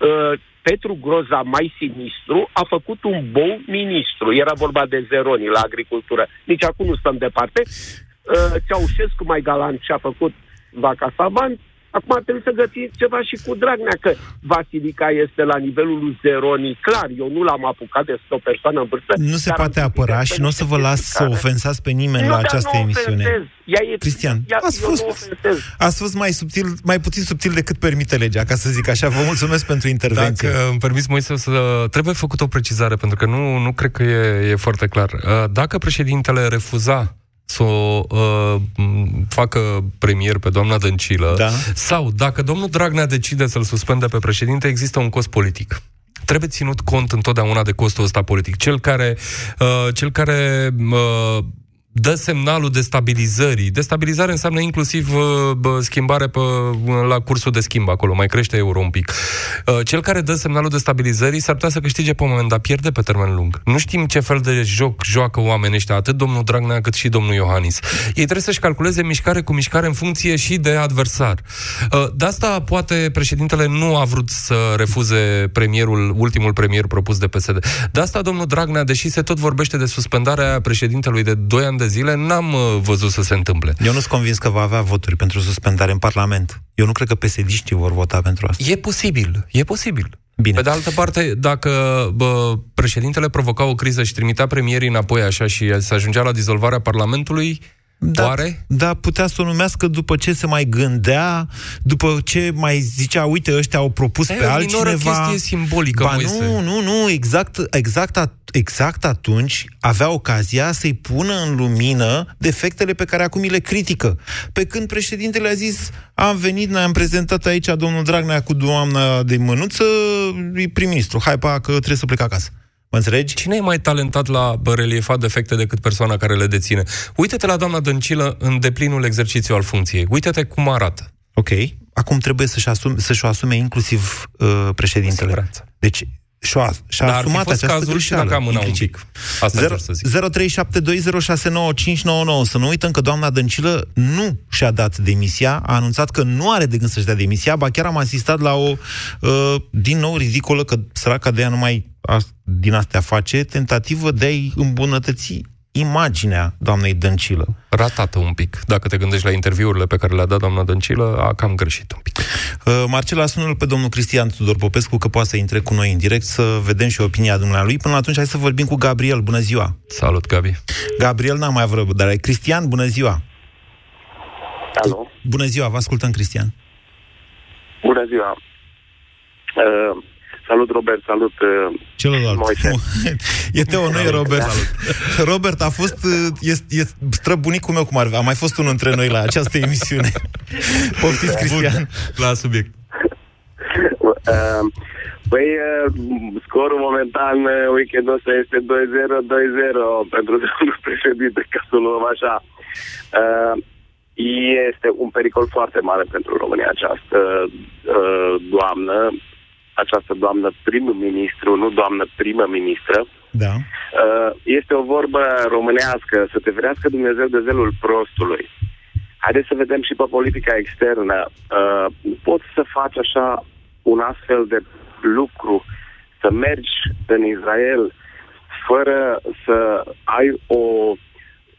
uh, Petru Groza, mai sinistru, a făcut un bou ministru. Era vorba de Zeroni la agricultură. Nici acum nu stăm departe. Uh, Ceaușescu, mai galant, și-a făcut vaca sa bani. Acum ar trebui să găsiți ceva și cu Dragnea, că Vasilica este la nivelul lui Zeroni. Clar, eu nu l-am apucat de o persoană în vârstă. Nu se dar poate am apăra citit și nu o să vă las să care- ofensați pe nimeni Nu, la dar această nu emisiune. ofensez. Ea e, Cristian, ea, ați eu fost, nu ofensez. ați fost mai, subtil, mai puțin subtil decât permite legea, ca să zic așa. Vă mulțumesc pentru intervenție. Dacă îmi permis, Moise, să trebuie făcut o precizare, pentru că nu, nu cred că e, e foarte clar. Uh, Dacă președintele refuza să o uh, m, facă premier pe doamna Dăncilă, Da. sau dacă domnul Dragnea decide să-l suspende pe președinte, există un cost politic. Trebuie ținut cont întotdeauna de costul ăsta politic. Cel care, uh, cel care uh, dă semnalul destabilizării. Destabilizare înseamnă inclusiv uh, bă, schimbare pe, la cursul de schimb acolo, mai crește euro un pic. Uh, Cel care dă semnalul destabilizării s-ar putea să câștige pe un moment, dar pierde pe termen lung. Nu știm ce fel de joc joacă oamenii ăștia, atât domnul Dragnea cât și domnul Iohannis. Ei trebuie să-și calculeze mișcare cu mișcare în funcție și de adversar. Uh, De asta poate președintele nu a vrut să refuze premierul, ultimul premier propus de PSD. De asta domnul Dragnea, deși se tot vorbește de suspendarea președintelui de 2 ani de zile, n-am uh, văzut să se întâmple. Eu nu sunt convins că va avea voturi pentru suspendare în Parlament. Eu nu cred că psd vor vota pentru asta. E posibil, e posibil. Bine. Pe de altă parte, dacă bă, președintele provoca o criză și trimitea premierii înapoi așa și se ajungea la dizolvarea Parlamentului, Da, oare? da, putea să o numească după ce se mai gândea, după ce mai zicea, uite, ăștia au propus E pe o altcineva. minoră chestie simbolică, ba, Moise. nu, nu, nu, exact, exact, at- exact atunci avea ocazia să-i pună în lumină defectele pe care acum îi le critică. Pe când președintele a zis, am venit, ne-am prezentat aici domnul Dragnea cu doamna de mânuță, e prim-ministru, hai pa că trebuie să plec acasă. Mă înțelegi? Cine e mai talentat la bă, reliefat defecte decât persoana care le deține? Uită-te la doamna Dăncilă în deplinul exercițiu al funcției. Uită-te cum arată. Ok. Acum trebuie să-și asume, să-și o asume inclusiv uh, președintele. siguranță. Deci și-a, și-a Dar ar fi asumat fost această cazul și greșeală. dacă amâna un implicit. pic. Asta Zero- vreau să zic. 0372069599. Să nu uităm că doamna Dăncilă nu și-a dat demisia, a anunțat că nu are de gând să-și dea demisia, ba chiar am asistat la o, uh, din nou, ridicolă, că săraca de ea numai a, din astea face, tentativă de a-i îmbunătăți imaginea doamnei Dăncilă. Ratată un pic. Dacă te gândești la interviurile pe care le-a dat doamna Dăncilă, a cam greșit un pic. Uh, Marcela, sună pe domnul Cristian Tudor Popescu că poate să intre cu noi în direct, să vedem și opinia dumnealui. Până atunci, hai să vorbim cu Gabriel. Bună ziua! Salut, Gabi! Gabriel n-am mai avut dar Cristian, bună ziua! Alo, Bună ziua, vă ascultăm, Cristian. bună ziua. Uh, salut, Robert, salut. Uh, Celălalt. Moise. e Teo, nu e Robert. Robert a fost, uh, este, este străbunicul meu cum ar fi. A mai fost unul între noi la această emisiune. Poftiți, Cristian. La subiect. Uh, păi, uh, scorul momentan uh, weekendul ăsta este 2-0, 2-0 pentru domnul președinte, ca să o luăm așa. Uh, este un pericol foarte mare pentru România această uh, doamnă, această doamnă prim-ministru, nu doamnă primă-ministră. Da. Uh, este o vorbă românească, să te vrească Dumnezeu de zelul prostului. Haideți să vedem și pe politica externă. Uh, nu poți să faci așa un astfel de lucru, să mergi în Israel fără să ai o,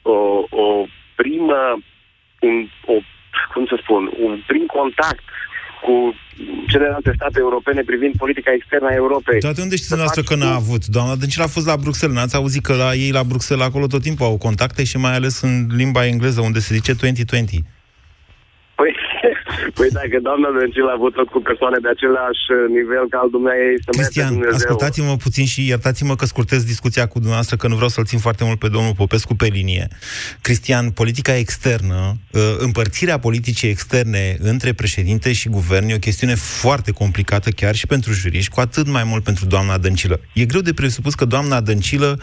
o, o primă, un, o, cum să spun, un prim contact cu celelalte state europene privind politica externă a Europei. Dar de unde știți dumneavoastră că n-a avut? Doamna Dăncilă a fost la Bruxelles. N-ați auzit că la ei la Bruxelles acolo tot timpul au contacte și mai ales în limba engleză, unde se zice 2020. Păi, păi dacă doamna Dăncilă a avut tot cu persoane de același nivel ca al dumneavoastră, să Cristian, ascultați-mă puțin și iertați-mă că scurtez discuția cu dumneavoastră, că nu vreau să-l țin foarte mult pe domnul Popescu pe linie. Cristian, politica externă, ă, împărțirea politicii externe între președinte și guvern e o chestiune foarte complicată chiar și pentru juriști, cu atât mai mult pentru doamna Dăncilă. E greu de presupus că doamna Dăncilă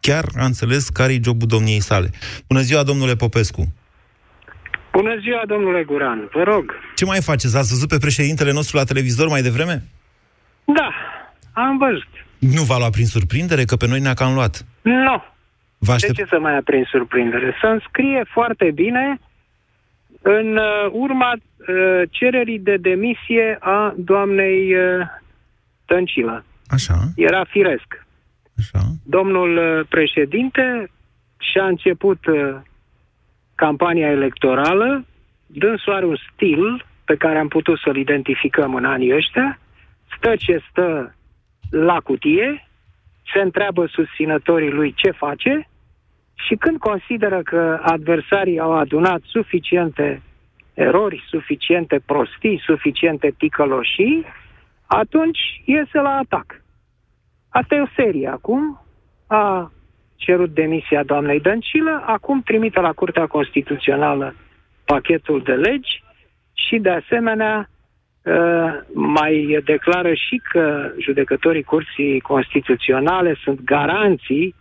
chiar a înțeles care e jobul domniei sale. Bună ziua, domnule Popescu! Bună ziua, domnule Guran, vă rog. Ce mai faceți? Ați văzut pe președintele nostru la televizor mai devreme? Da, am văzut. Nu v-a luat prin surprindere că pe noi ne-a cam luat? Nu. Vă aștept... De ce să mai ia prin surprindere? Să înscrie foarte bine în uh, urma uh, cererii de demisie a doamnei uh, Tăncilă. Așa. Era firesc. Așa. Domnul uh, președinte și-a început uh, campania electorală, dânsul are un stil pe care am putut să-l identificăm în anii ăștia, stă ce stă la cutie, se întreabă susținătorii lui ce face și când consideră că adversarii au adunat suficiente erori, suficiente prostii, suficiente ticăloșii, atunci iese la atac. Asta e o serie acum a cerut demisia doamnei Dăncilă, acum trimite la Curtea Constituțională pachetul de legi și, de asemenea, uh, mai declară și că judecătorii Curții Constituționale sunt garanții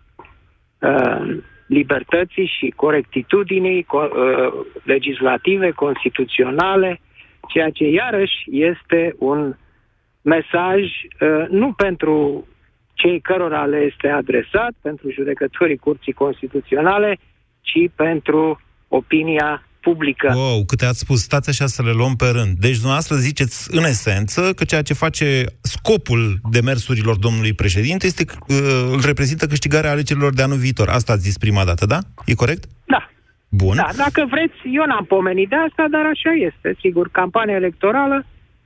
uh, libertății și corectitudinii uh, legislative, constituționale, ceea ce iarăși este un mesaj nu pentru cei cărora le este adresat pentru judecătorii Curții Constituționale, ci pentru opinia publică. Wow, câte ați spus, stați așa să le luăm pe rând. Deci dumneavoastră ziceți în esență că ceea ce face scopul demersurilor domnului președinte este, uh, îl reprezintă câștigarea alegerilor de anul viitor. Asta ați zis prima dată, da? E corect? Da. Bun. Da, dacă vreți, eu n-am pomenit de asta, dar așa este. Sigur, campania electorală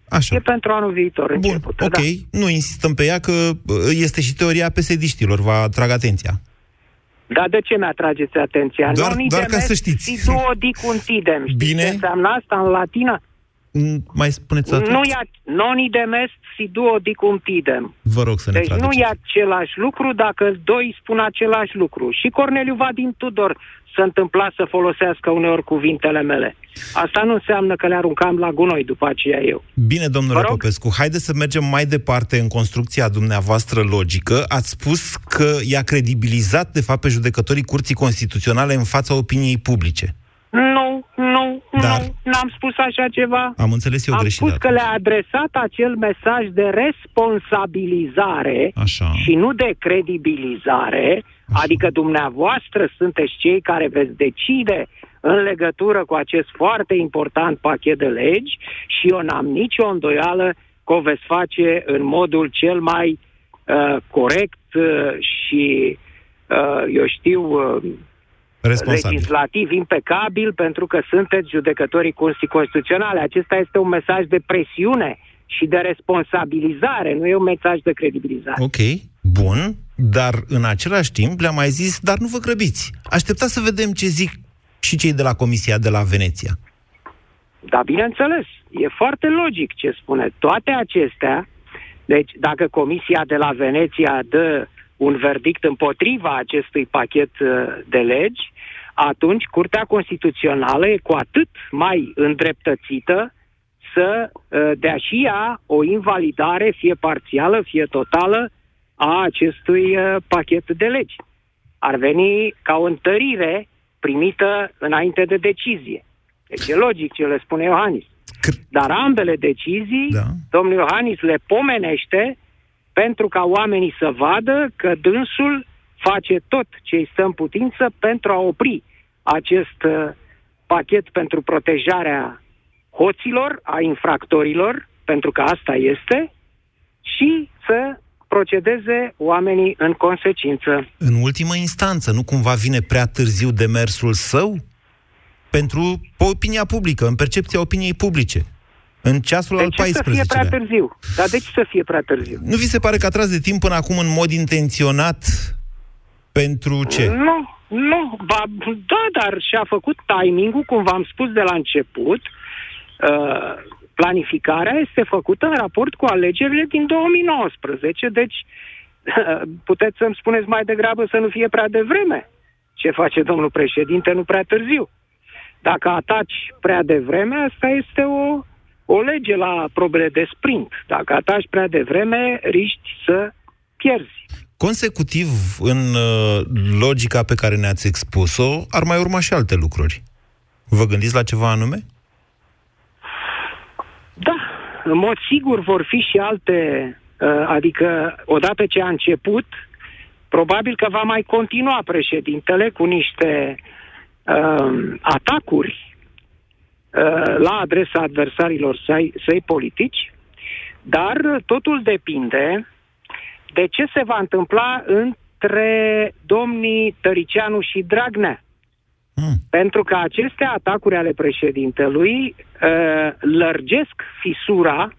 Așa. E pentru anul viitor. Bun, începută, ok. Da. Nu insistăm pe ea că este și teoria pesediștilor. Vă atrag atenția. Dar de ce mi-atrageți atenția? Doar, doar ca să știți. Siduodicuntidem. Știți Bine. ce înseamnă asta în latină? Mai spuneți atât? Nu ia noni demest siduodicumtidem. Vă rog să ne Deci traduceți. nu e același lucru dacă doi spun același lucru. Și Corneliu Vadim Tudor se întâmpla să folosească uneori cuvintele mele. Asta nu înseamnă că le aruncam la gunoi după aceea eu. Bine, domnule Popescu, haideți să mergem mai departe în construcția dumneavoastră logică. Ați spus că i-a credibilizat, de fapt, pe judecătorii Curții Constituționale în fața opiniei publice. Nu, nu, Dar- nu, n-am spus așa ceva. Am înțeles eu Am greșit. spus că le-a adresat acel mesaj de responsabilizare Așa. și nu de credibilizare, adică dumneavoastră sunteți cei care veți decide în legătură cu acest foarte important pachet de legi și eu n-am nicio îndoială că o veți face în modul cel mai uh, corect uh, și, uh, eu știu, uh, Responsabil. legislativ impecabil pentru că sunteți judecătorii Curții Constituționale. Acesta este un mesaj de presiune și de responsabilizare, nu e un mesaj de credibilizare. Ok, bun, dar în același timp le-am mai zis, dar nu vă grăbiți. Așteptați să vedem ce zic și cei de la Comisia de la Veneția. Da, bineînțeles, e foarte logic ce spune. Toate acestea, deci dacă Comisia de la Veneția dă un verdict împotriva acestui pachet uh, de legi, atunci Curtea Constituțională e cu atât mai îndreptățită să uh, dea și ea o invalidare, fie parțială, fie totală, a acestui uh, pachet de legi. Ar veni ca o întărire primită înainte de decizie. Deci e logic ce le spune Iohannis. Dar ambele decizii, da. domnul Iohannis le pomenește pentru ca oamenii să vadă că dânsul face tot ce îi stă în putință pentru a opri acest uh, pachet pentru protejarea hoților, a infractorilor, pentru că asta este, și să procedeze oamenii în consecință. În ultimă instanță, nu cumva vine prea târziu demersul său? Pentru opinia publică, în percepția opiniei publice. În ceasul de al 14 să fie prea târziu? Dar de ce să fie prea târziu? Nu vi se pare că a tras de timp până acum în mod intenționat pentru ce? Nu, nu. Ba, da, dar și-a făcut timing-ul, cum v-am spus de la început. Uh, planificarea este făcută în raport cu alegerile din 2019, deci uh, puteți să-mi spuneți mai degrabă să nu fie prea devreme. Ce face domnul președinte, nu prea târziu. Dacă ataci prea devreme, asta este o o lege la probele de sprint. Dacă ataci prea devreme, riști să pierzi. Consecutiv, în uh, logica pe care ne-ați expus-o, ar mai urma și alte lucruri. Vă gândiți la ceva anume? Da, în mod sigur vor fi și alte, uh, adică odată ce a început, probabil că va mai continua președintele cu niște uh, atacuri Uh, la adresa adversarilor săi, săi politici, dar totul depinde de ce se va întâmpla între domnii Tăricianu și Dragnea. Mm. Pentru că aceste atacuri ale președintelui uh, lărgesc fisura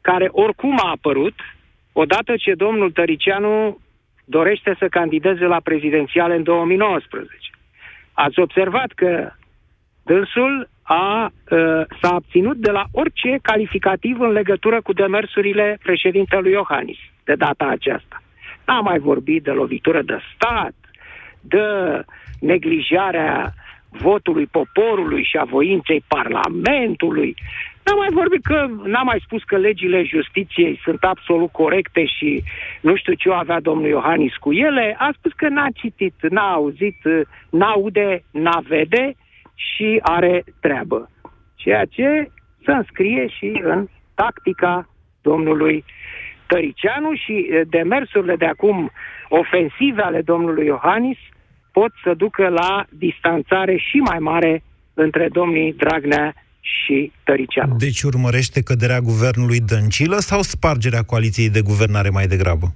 care oricum a apărut odată ce domnul Tăricianu dorește să candideze la prezidențiale în 2019. Ați observat că dânsul a, uh, s-a abținut de la orice calificativ în legătură cu demersurile președintelui Iohannis de data aceasta. N-a mai vorbit de lovitură de stat, de neglijarea votului poporului și a voinței Parlamentului. N-a mai vorbit că, n-a mai spus că legile justiției sunt absolut corecte și nu știu ce o avea domnul Iohannis cu ele. A spus că n-a citit, n-a auzit, n-aude, n-a vede și are treabă. Ceea ce se înscrie și în tactica domnului Tăricianu și demersurile de acum ofensive ale domnului Iohannis pot să ducă la distanțare și mai mare între domnii Dragnea și Tăricianu. Deci urmărește căderea guvernului Dăncilă sau spargerea coaliției de guvernare mai degrabă?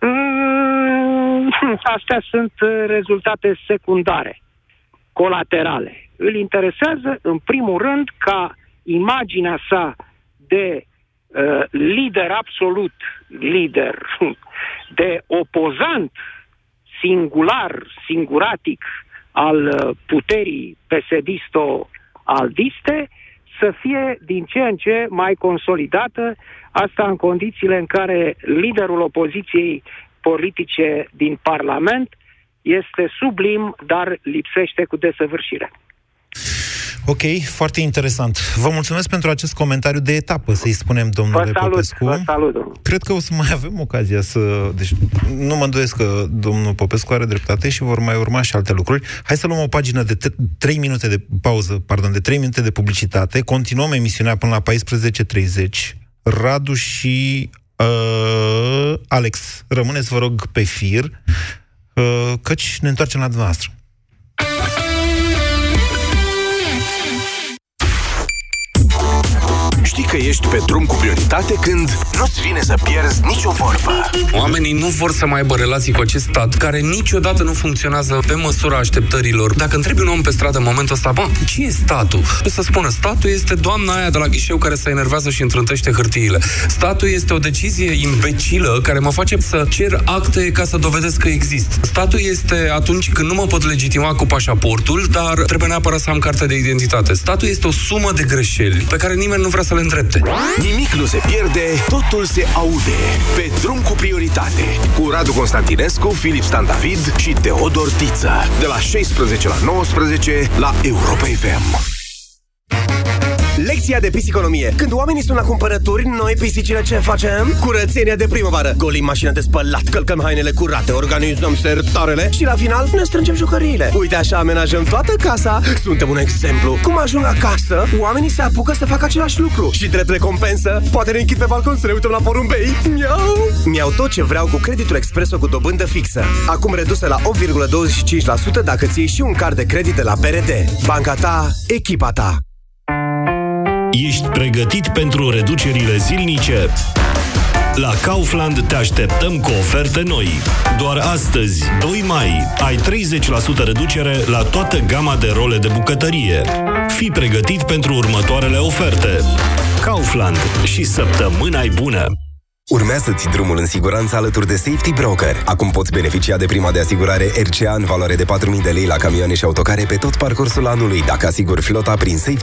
Mm, astea sunt rezultate secundare, colaterale îl interesează, în primul rând, ca imaginea sa de uh, lider absolut, lider, de opozant singular, singuratic al uh, puterii pesedisto-aldiste, să fie din ce în ce mai consolidată, asta în condițiile în care liderul opoziției politice din Parlament este sublim, dar lipsește cu desăvârșire. Ok, foarte interesant. Vă mulțumesc pentru acest comentariu de etapă, să-i spunem, domnule vă salut, Popescu. Vă salut, domnul. Cred că o să mai avem ocazia să... Deci, nu mă îndoiesc că domnul Popescu are dreptate și vor mai urma și alte lucruri. Hai să luăm o pagină de 3 minute de pauză, pardon, de 3 minute de publicitate. Continuăm emisiunea până la 14.30. Radu și uh, Alex, rămâneți, vă rog, pe fir, uh, căci ne întoarcem la dumneavoastră. Știi că ești pe drum cu prioritate când nu-ți vine să pierzi nicio vorbă. Oamenii nu vor să mai aibă relații cu acest stat, care niciodată nu funcționează pe măsura așteptărilor. Dacă întrebi un om pe stradă în momentul ăsta, bă, ce e statul? O să spună, statul este doamna aia de la ghișeu care se enervează și întrântește hârtiile. Statul este o decizie imbecilă care mă face să cer acte ca să dovedesc că exist. Statul este atunci când nu mă pot legitima cu pașaportul, dar trebuie neapărat să am carte de identitate. Statul este o sumă de greșeli pe care nimeni nu vrea să le îndrepte. Nimic nu se pierde, totul se aude. Pe drum cu prioritate. Cu Radu Constantinescu, Filip Stan David și Teodor Tiță. De la 16 la 19 la Europa FM. Lecția de pisiconomie. Când oamenii sunt la cumpărături, noi pisicile ce facem? Curățenia de primăvară. Golim mașina de spălat, călcăm hainele curate, organizăm sertarele și la final ne strângem jucăriile. Uite așa amenajăm toată casa. Suntem un exemplu. Cum ajung acasă, oamenii se apucă să facă același lucru. Și drept recompensă, poate ne închid pe balcon să ne uităm la porumbei. Miau! Mi-au tot ce vreau cu creditul Expreso cu dobândă fixă. Acum redusă la 8,25% dacă ți iei și un card de credit de la BRD. Banca ta, echipa ta. Ești pregătit pentru reducerile zilnice? La Kaufland te așteptăm cu oferte noi. Doar astăzi, 2 mai, ai 30% reducere la toată gama de role de bucătărie. Fii pregătit pentru următoarele oferte. Kaufland și săptămâna bună! Urmează-ți drumul în siguranță alături de Safety Broker. Acum poți beneficia de prima de asigurare RCA în valoare de 4.000 de lei la camioane și autocare pe tot parcursul anului, dacă asiguri flota prin Safety